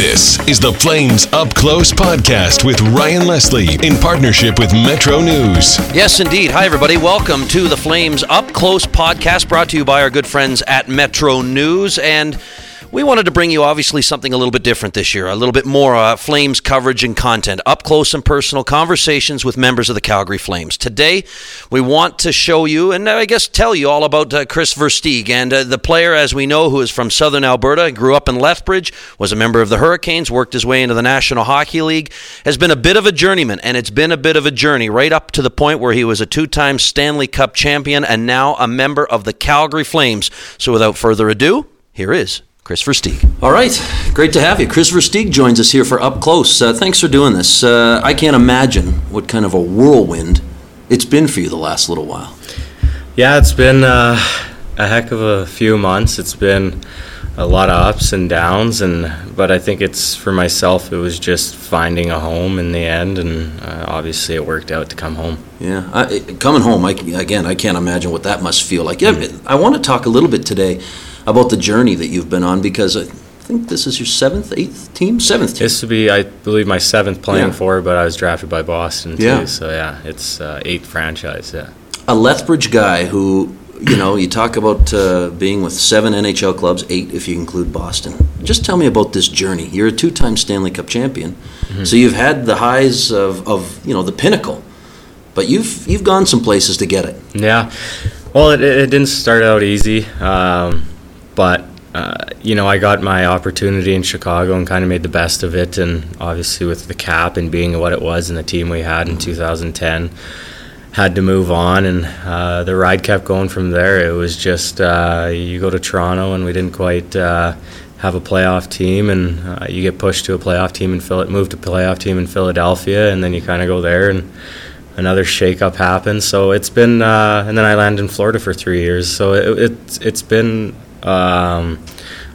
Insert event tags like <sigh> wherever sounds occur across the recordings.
This is the Flames Up Close podcast with Ryan Leslie in partnership with Metro News. Yes, indeed. Hi, everybody. Welcome to the Flames Up Close podcast brought to you by our good friends at Metro News. And we wanted to bring you obviously something a little bit different this year, a little bit more uh, Flames coverage and content, up close and personal conversations with members of the Calgary Flames. Today, we want to show you and I guess tell you all about uh, Kris Versteeg and uh, the player, as we know, who is from Southern Alberta, grew up in Lethbridge, was a member of the Hurricanes, worked his way into the National Hockey League, has been a bit of a journeyman, and it's been a bit of a journey right up to the point where he was a two-time Stanley Cup champion and now a member of the Calgary Flames. So, without further ado, here is Kris Versteeg. All right, great to have you. Kris Versteeg joins us here for Up Close. Uh, thanks for doing this. Uh, I can't imagine what kind of a whirlwind it's been for you the last little while. Yeah, it's been uh, a heck of a few months. It's been a lot of ups and downs, and but I think it's for myself. It was just finding a home in the end, and uh, obviously it worked out to come home. Yeah, I, coming home. I, again, I can't imagine what that must feel like. Yeah, mm-hmm. I want to talk a little bit today about the journey that you've been on because I think this is your seventh, eighth team, seventh team. This would be, I believe, my seventh playing yeah. for, but I was drafted by Boston too. Yeah. So yeah, it's uh, eighth franchise. Yeah. A Lethbridge guy who, you know, you talk about uh, being with seven NHL clubs, eight if you include Boston. Just tell me about this journey. You're a two-time Stanley Cup champion, mm-hmm. so you've had the highs of, of you know the pinnacle, but you've you've gone some places to get it. Yeah. Well, it, it didn't start out easy. Um, uh, you know, I got my opportunity in Chicago and kind of made the best of it. And obviously, with the cap and being what it was and the team we had in 2010, had to move on. And uh, the ride kept going from there. It was just uh, you go to Toronto, and we didn't quite uh, have a playoff team, and uh, you get pushed to a playoff team in Phil- move to playoff team in Philadelphia, and then you kind of go there and. Another shakeup happens, so it's been, uh, and then I landed in Florida for three years. So it, it it's been um,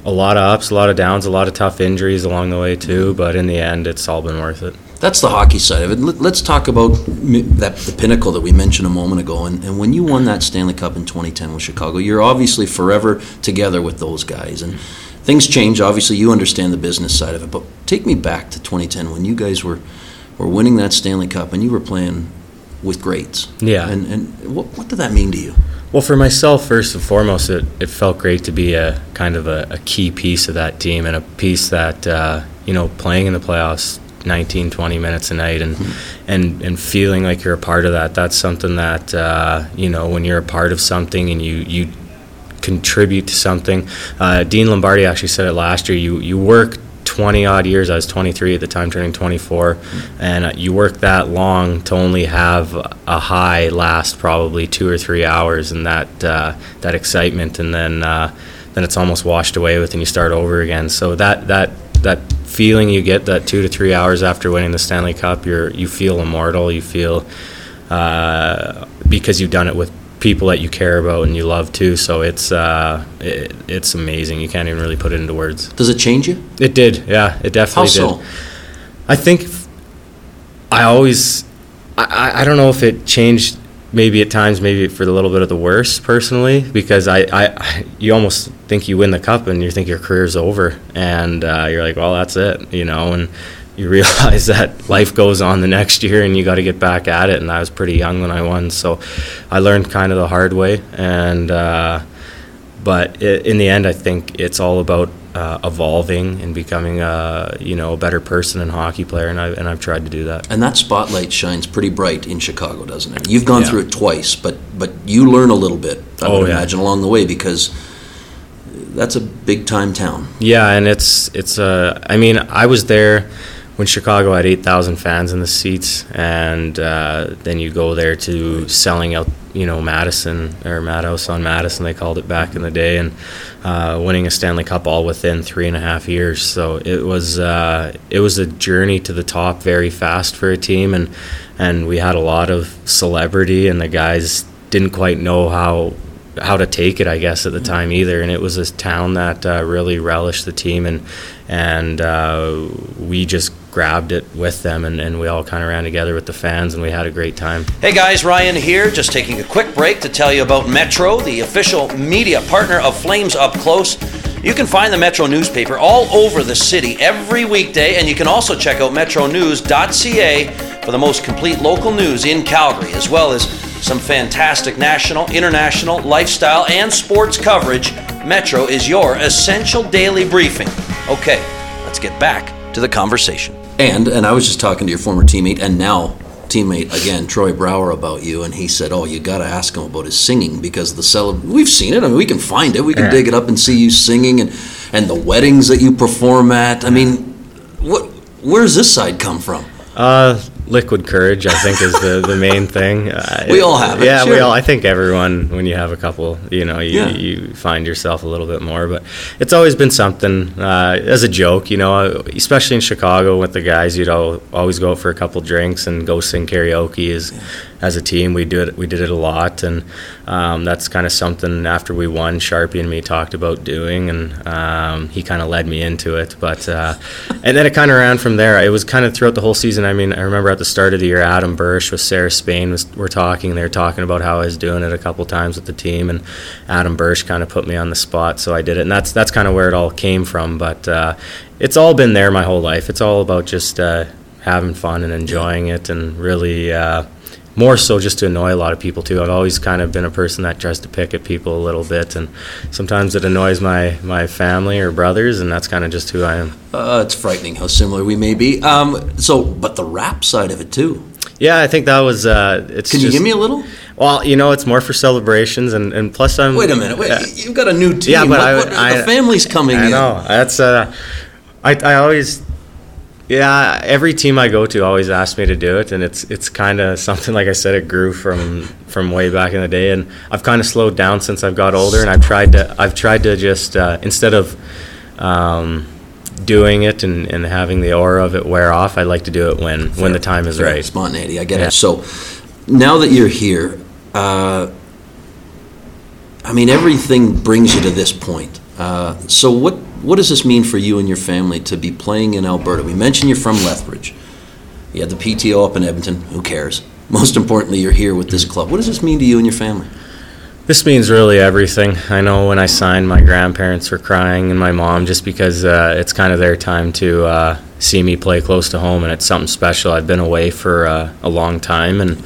a lot of ups, a lot of downs, a lot of tough injuries along the way too. But in the end, it's all been worth it. That's the hockey side of it. Let's talk about that the pinnacle that we mentioned a moment ago. And, and when you won that Stanley Cup in 2010 with Chicago, you're obviously forever together with those guys. And things change. Obviously, you understand the business side of it. But take me back to 2010 when you guys were were winning that Stanley Cup and you were playing with greats. Yeah. And and what what did that mean to you? Well, for myself, first and foremost, it, it felt great to be a kind of a, a key piece of that team and a piece that, uh, you know, playing in the playoffs 19, 20 minutes a night and, mm-hmm. and, and feeling like you're a part of that. That's something that, uh, you know, when you're a part of something and you, you contribute to something. Uh, Dean Lombardi actually said it last year. You, you work 20 odd years. I was 23 at the time, turning 24, and uh, you work that long to only have a high last probably two or three hours, and that uh, that excitement, and then uh, then it's almost washed away with, and you start over again. So that that that feeling you get that two to three hours after winning the Stanley Cup, you're you feel immortal. You feel uh, because you've done it with people that you care about and you love too. So it's uh, it, it's amazing. You can't even really put it into words. Does it change you? It did. Yeah, it definitely How so? did. I think I always I, I don't know if it changed maybe at times maybe for a little bit of the worse personally because I, I you almost think you win the cup and you think your career's over and uh, you're like well that's it you know and you realize <laughs> that life goes on the next year and you got to get back at it. And I was pretty young when I won, so I learned kind of the hard way. And uh, but it, in the end, I think it's all about uh, evolving and becoming a you know a better person and hockey player, and I and I've tried to do that. And that spotlight shines pretty bright in Chicago, doesn't it? You've gone yeah. through it twice, but but you learn a little bit. I oh, would yeah. imagine along the way because that's a big time town. Yeah, and it's it's a. I mean, I was there when Chicago had 8,000 fans in the seats, and uh, then you go there to selling out, you know, Madison or Madhouse on Madison, they called it back in the day, and uh, winning a Stanley Cup all within three and a half years. So it was uh, it was a journey to the top very fast for a team, and and we had a lot of celebrity, and the guys didn't quite know how how to take it, I guess, at the time either. And it was a town that uh, really relished the team, and and uh, we just grabbed it with them, and, and we all kind of ran together with the fans, and we had a great time. Hey guys, Ryan here, just taking a quick break to tell you about Metro, the official media partner of Flames Up Close. You can find the Metro newspaper all over the city every weekday, and you can also check out metronews.ca for the most complete local news in Calgary, as well as some fantastic national, international, lifestyle, and sports coverage. Metro is your essential daily briefing. Okay, let's get back to the conversation. And and I was just talking to your former teammate and now teammate again, Troy Brouwer, about you, and he said, "Oh, you got to ask him about his singing because the celeb. We've seen it. I mean, we can find it. We can Yeah. dig it up and see you singing and and the weddings that you perform at. I mean, what? Where's this side come from? Uh, liquid courage, I think, is the, the main thing. <laughs> Uh, We all have it, Yeah, we all. I think everyone, when you have a couple, you know, you, Yeah. you find yourself a little bit more. But it's always been something uh, as a joke, you know. Especially in Chicago with the guys, you'd al- always go out for a couple drinks and go sing karaoke. As as a team, we do it. We did it a lot, and um, that's kind of something. After we won, Sharpie and me talked about doing, and um, he kind of led me into it. But uh, and then it kind of ran from there. It was kind of throughout the whole season. I mean, I remember at the start of the year, Adam Burish with Sarah Spain was were talking. They were talking about how I was doing it a couple times with the team, and Adam Burish kind of put me on the spot, so I did it. And that's that's kind of where it all came from. But uh, it's all been there my whole life. It's all about just uh, having fun and enjoying it, and really. Uh, more so just to annoy a lot of people too. I've always kind of been a person that tries to pick at people a little bit, and sometimes it annoys my my family or brothers, and that's kind of just who I am. Uh, it's frightening how similar we may be. Um, so, but the rap side of it too. Yeah, I think that was. Uh, it's Can you just- give me a little? Well, you know, it's more for celebrations, and, and plus I'm. Wait a minute. Wait, Yeah. you've got a new team. Yeah, but What- I- what- I- the family's coming I in. know that's. Uh, I I always. Yeah, every team I go to always asks me to do it, and it's it's kind of <laughs> something like I said. It grew from from way back in the day, and I've kind of slowed down since I've got older, and I've tried to I've tried to just uh, instead of um, doing it and, and having the aura of it wear off, I like to do it when when the time is Fair. right. Spontaneity. I get Yeah. it. So, now that you're here, uh, I mean, everything brings you to this point. Uh, so, what what does this mean for you and your family to be playing in Alberta? We mentioned you're from Lethbridge. You had the PTO up in Edmonton. Who cares? <laughs> Most importantly, you're here with this club. What does this mean to you and your family? This means really everything. I know when I signed, my grandparents were crying and my mom just because uh, it's kind of their time to uh, see me play close to home and it's something special. I've been away for uh, a long time and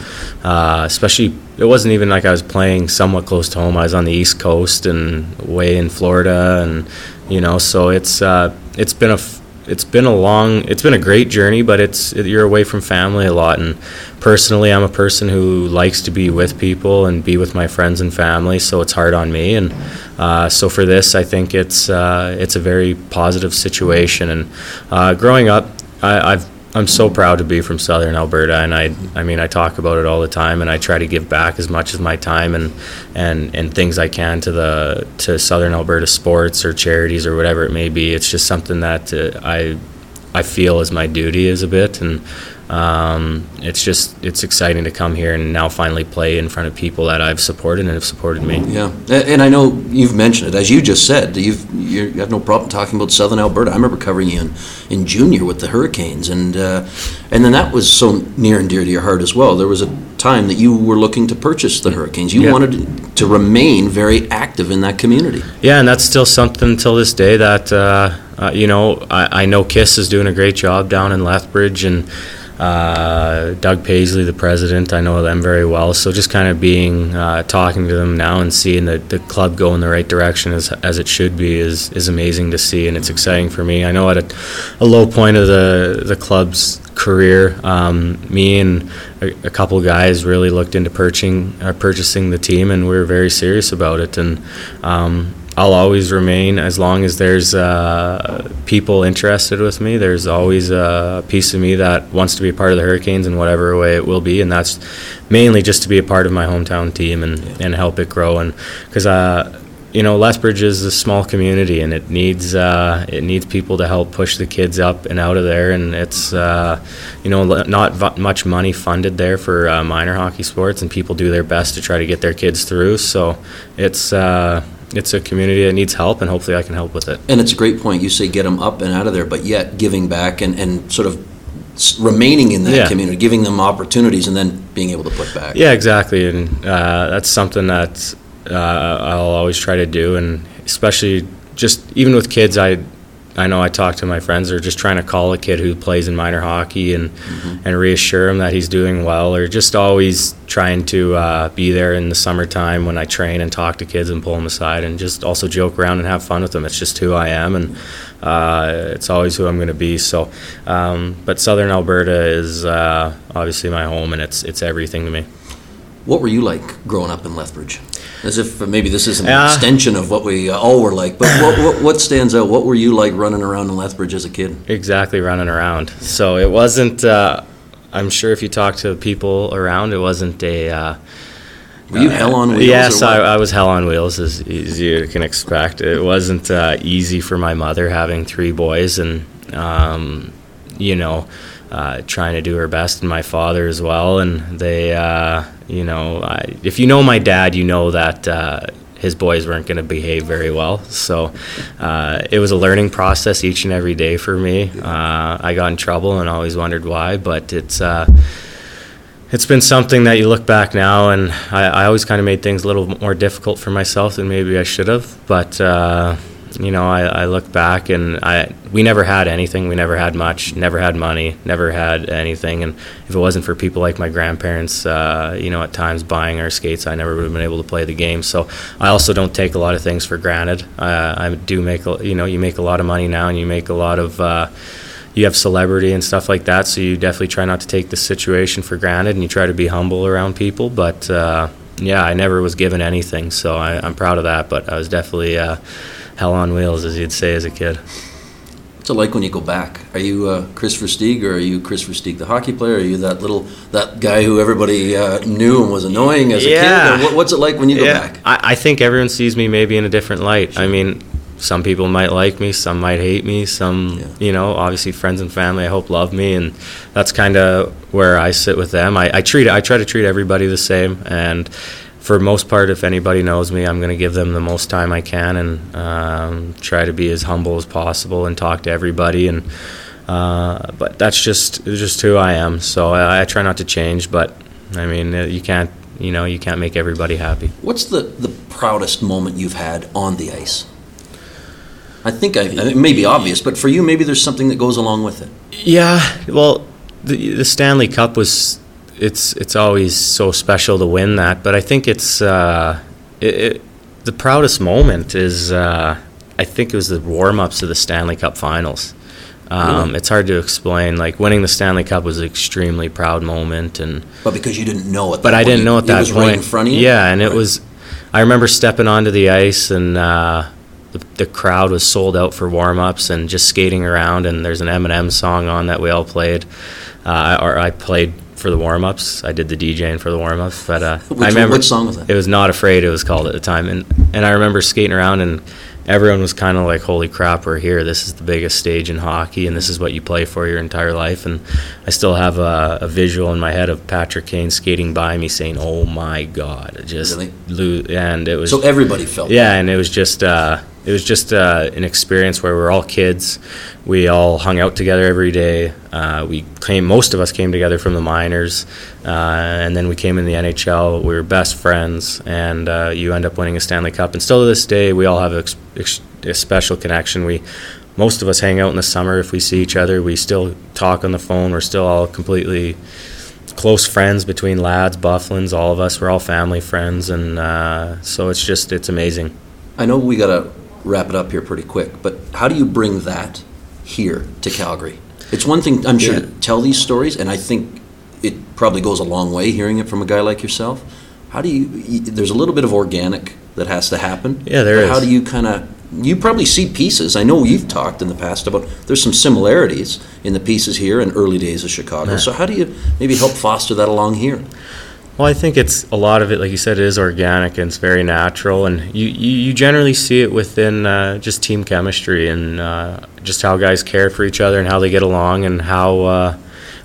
uh, especially it wasn't even like I was playing somewhat close to home. I was on the East Coast and way in Florida and you know so it's uh, it's been a it's been a long it's been a great journey but it's you're away from family a lot. And personally i'm a person who likes to be with people and be with my friends and family so it's hard on me. And uh, so for this i think it's uh, it's a very positive situation. And uh, growing up I, i've I'm so proud to be from Southern Alberta, and I, I mean, I talk about it all the time, and I try to give back as much as my time and, and, and things I can to the to Southern Alberta sports or charities or whatever it may be. It's just something that uh, I, I feel is my duty is a bit, and um, it's just it's exciting to come here and now finally play in front of people that I've supported and have supported me. Yeah, and I know you've mentioned it, as you just said. You've you have no problem talking about Southern Alberta. I remember covering you in, in junior with the Hurricanes, and uh, and then that was so near and dear to your heart as well. There was a time that you were looking to purchase the Hurricanes. You Yeah. wanted to remain very active in that community. Yeah, and that's still something till this day that uh, uh, you know I, I know Kiss is doing a great job down in Lethbridge and. Uh, Doug Paisley, the president, I know them very well. So just kind of being uh, talking to them now and seeing the, the club go in the right direction as, as it should be is, is amazing to see, and it's exciting for me. I know at a, a low point of the the club's career, um, me and a, a couple guys really looked into purchasing uh, purchasing the team, and we were very serious about it. And um, I'll always remain as long as there's uh, people interested with me. There's always a piece of me that wants to be a part of the Hurricanes in whatever way it will be, and that's mainly just to be a part of my hometown team and, and help it grow. And because uh, you know, Lethbridge is a small community, and it needs uh, it needs people to help push the kids up and out of there. And it's uh, you know not v- much money funded there for uh, minor hockey sports, and people do their best to try to get their kids through. So it's uh, it's a community that needs help, and hopefully I can help with it. And it's a great point. You say get them up and out of there, but yet giving back and, and sort of remaining in that Yeah. community, giving them opportunities, and then being able to put back. Yeah, exactly, and uh, that's something that uh, I'll always try to do, and especially just even with kids, I I know I talk to my friends or just trying to call a kid who plays in minor hockey and Mm-hmm. and reassure him that he's doing well, or just always trying to uh, be there in the summertime when I train and talk to kids and pull them aside and just also joke around and have fun with them. It's just who I am, and uh, it's always who I'm going to be. So, um, but Southern Alberta is uh, obviously my home, and it's it's everything to me. What were you like growing up in Lethbridge? As if maybe this is an Uh, extension of what we uh, all were like, but what, what, what stands out? What were you like running around in Lethbridge as a kid? exactly running around. So it wasn't. Uh, I'm sure if you talk to people around, it wasn't a. Uh, Were you hell on wheels? yes, I? I was hell on wheels, as, as you can expect. It wasn't uh, easy for my mother having three boys, and um, you know, uh, trying to do her best, and my father as well. And they, uh, you know, I, if you know my dad, you know that. Uh, his boys weren't going to behave very well, so uh, it was a learning process each and every day for me. Uh, I got in trouble and always wondered why, but it's uh, it's been something that you look back now, and I, I always kind of made things a little more difficult for myself than maybe I should have. But uh, you know, I, I look back, and I we never had anything. We never had much. Never had money. Never had anything. And if it wasn't for people like my grandparents, uh, you know, at times buying our skates, I never would have been able to play the game. So I also don't take a lot of things for granted. Uh, I do make, a, you know, you make a lot of money now, and you make a lot of. Uh, you have celebrity and stuff like that, so you definitely try not to take the situation for granted, and you try to be humble around people. But uh, yeah, I never was given anything, so I, I'm proud of that. But I was definitely uh, hell on wheels, as you'd say as a kid. What's it like when you go back? Are you uh, Kris Versteeg or are you Kris Versteeg, the hockey player? Are you that little that guy who everybody uh, knew and was annoying as a kid? Or what, what's it like when you go back? I, I think everyone sees me maybe in a different light. I mean, some people might like me, some might hate me, some, Yeah. you know, obviously friends and family I hope love me, and that's kind of where I sit with them. I, I treat I try to treat everybody the same, and for most part, if anybody knows me, I'm going to give them the most time I can and um, try to be as humble as possible and talk to everybody and. Uh, but that's just just who I am. So I, I try not to change. But I mean, uh, you can't you know you can't make everybody happy. What's the, the proudest moment you've had on the ice? I think I, it may be obvious, but for you, maybe there's something that goes along with it. Yeah, well, the the Stanley Cup was it's it's always so special to win that, but I think it's uh, it, it, the proudest moment is uh, I think it was the warm ups of the Stanley Cup Finals. Um, Really? It's hard to explain. Like winning the Stanley Cup was an extremely proud moment, and But because you didn't know it. but I didn't know at that it was point. right in front of you. Yeah, and it was. I remember stepping onto the ice and uh, the, the crowd was sold out for warm ups and just skating around. And there's an Eminem song on that we all played, uh, or I played for the warm ups. I did the DJing for the warm ups, but uh, Which, I remember which song was that? it was not afraid. It was called at the time, and and I remember skating around and. Everyone was kind of like, "Holy crap, we're here! This is the biggest stage in hockey, and this is what you play for your entire life." And I still have a, a visual in my head of Patrick Kane skating by me, saying, "Oh my God!" It Just Really? lo- and it was So everybody felt. yeah, and it was just uh, it was just uh, an experience where we were all kids. We all hung out together every day. Uh, we came, most of us came together from the minors, uh, and then we came in the NHL. We were best friends, and uh, you end up winning a Stanley Cup. And still to this day, we all have a, a special connection. We most of us hang out in the summer if we see each other. We still talk on the phone. We're still all completely close friends between lads, Byfugliens, all of us. We're all family friends, and uh, so it's just it's amazing. I know we got to wrap it up here pretty quick, but how do you bring that here to Calgary? It's one thing, I'm sure, Yeah. to tell these stories, and I think it probably goes a long way hearing it from a guy like yourself. How do you, there's a little bit of organic that has to happen. Yeah, there How do you kind of, you probably see pieces. I know you've talked in the past about, there's some similarities in the pieces here and early days of Chicago. Yeah. So how do you maybe help foster that along here? Well, I think it's a lot of it, like you said, is organic and it's very natural, and you, you, you generally see it within uh, just team chemistry and uh, just how guys care for each other and how they get along and how uh,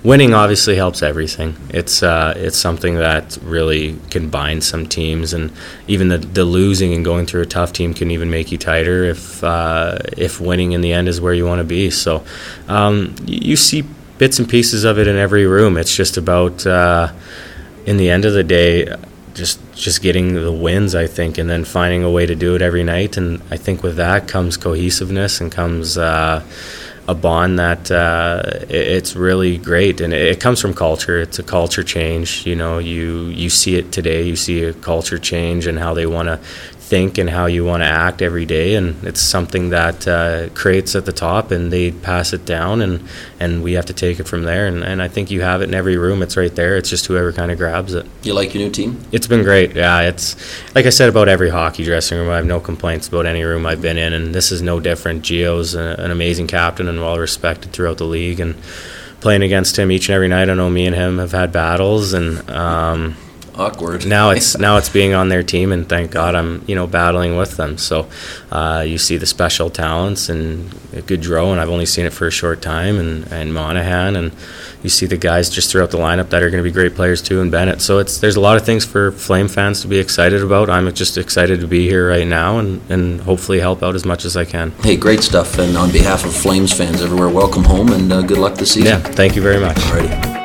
winning obviously helps everything. It's uh, it's something that really can bind some teams, and even the, the losing and going through a tough team can even make you tighter if uh, if winning in the end is where you want to be. So um, you, you see bits and pieces of it in every room. It's just about. Uh, in the end of the day, just just getting the wins, I think, and then finding a way to do it every night. And I think with that comes cohesiveness and comes uh, a bond that uh, it's really great, and it comes from culture. It's a culture change. You know, you you see it today. You see a culture change and how they want to think and how you want to act every day and it's something that uh, creates at the top and they pass it down and and we have to take it from there and, and I think you have it in every room it's right there it's just whoever kind of grabs it You like your new team? it's been great yeah it's like I said about every hockey dressing room I have no complaints about any room I've been in and this is no different Gio's a, an amazing captain and well respected throughout the league and playing against him each and every night I know me and him have had battles and um, Awkward. now it's now it's being on their team, and thank God I'm you know battling with them. So uh, you see the special talents and Gaudreau, and I've only seen it for a short time, and and Monahan, and you see the guys just throughout the lineup that are going to be great players too, and Bennett. So it's there's a lot of things for Flame fans to be excited about. I'm just excited to be here right now, and and hopefully help out as much as I can. Hey, great stuff. And on behalf of Flames fans everywhere, welcome home and uh, good luck this season. Yeah, thank you very much. Alrighty.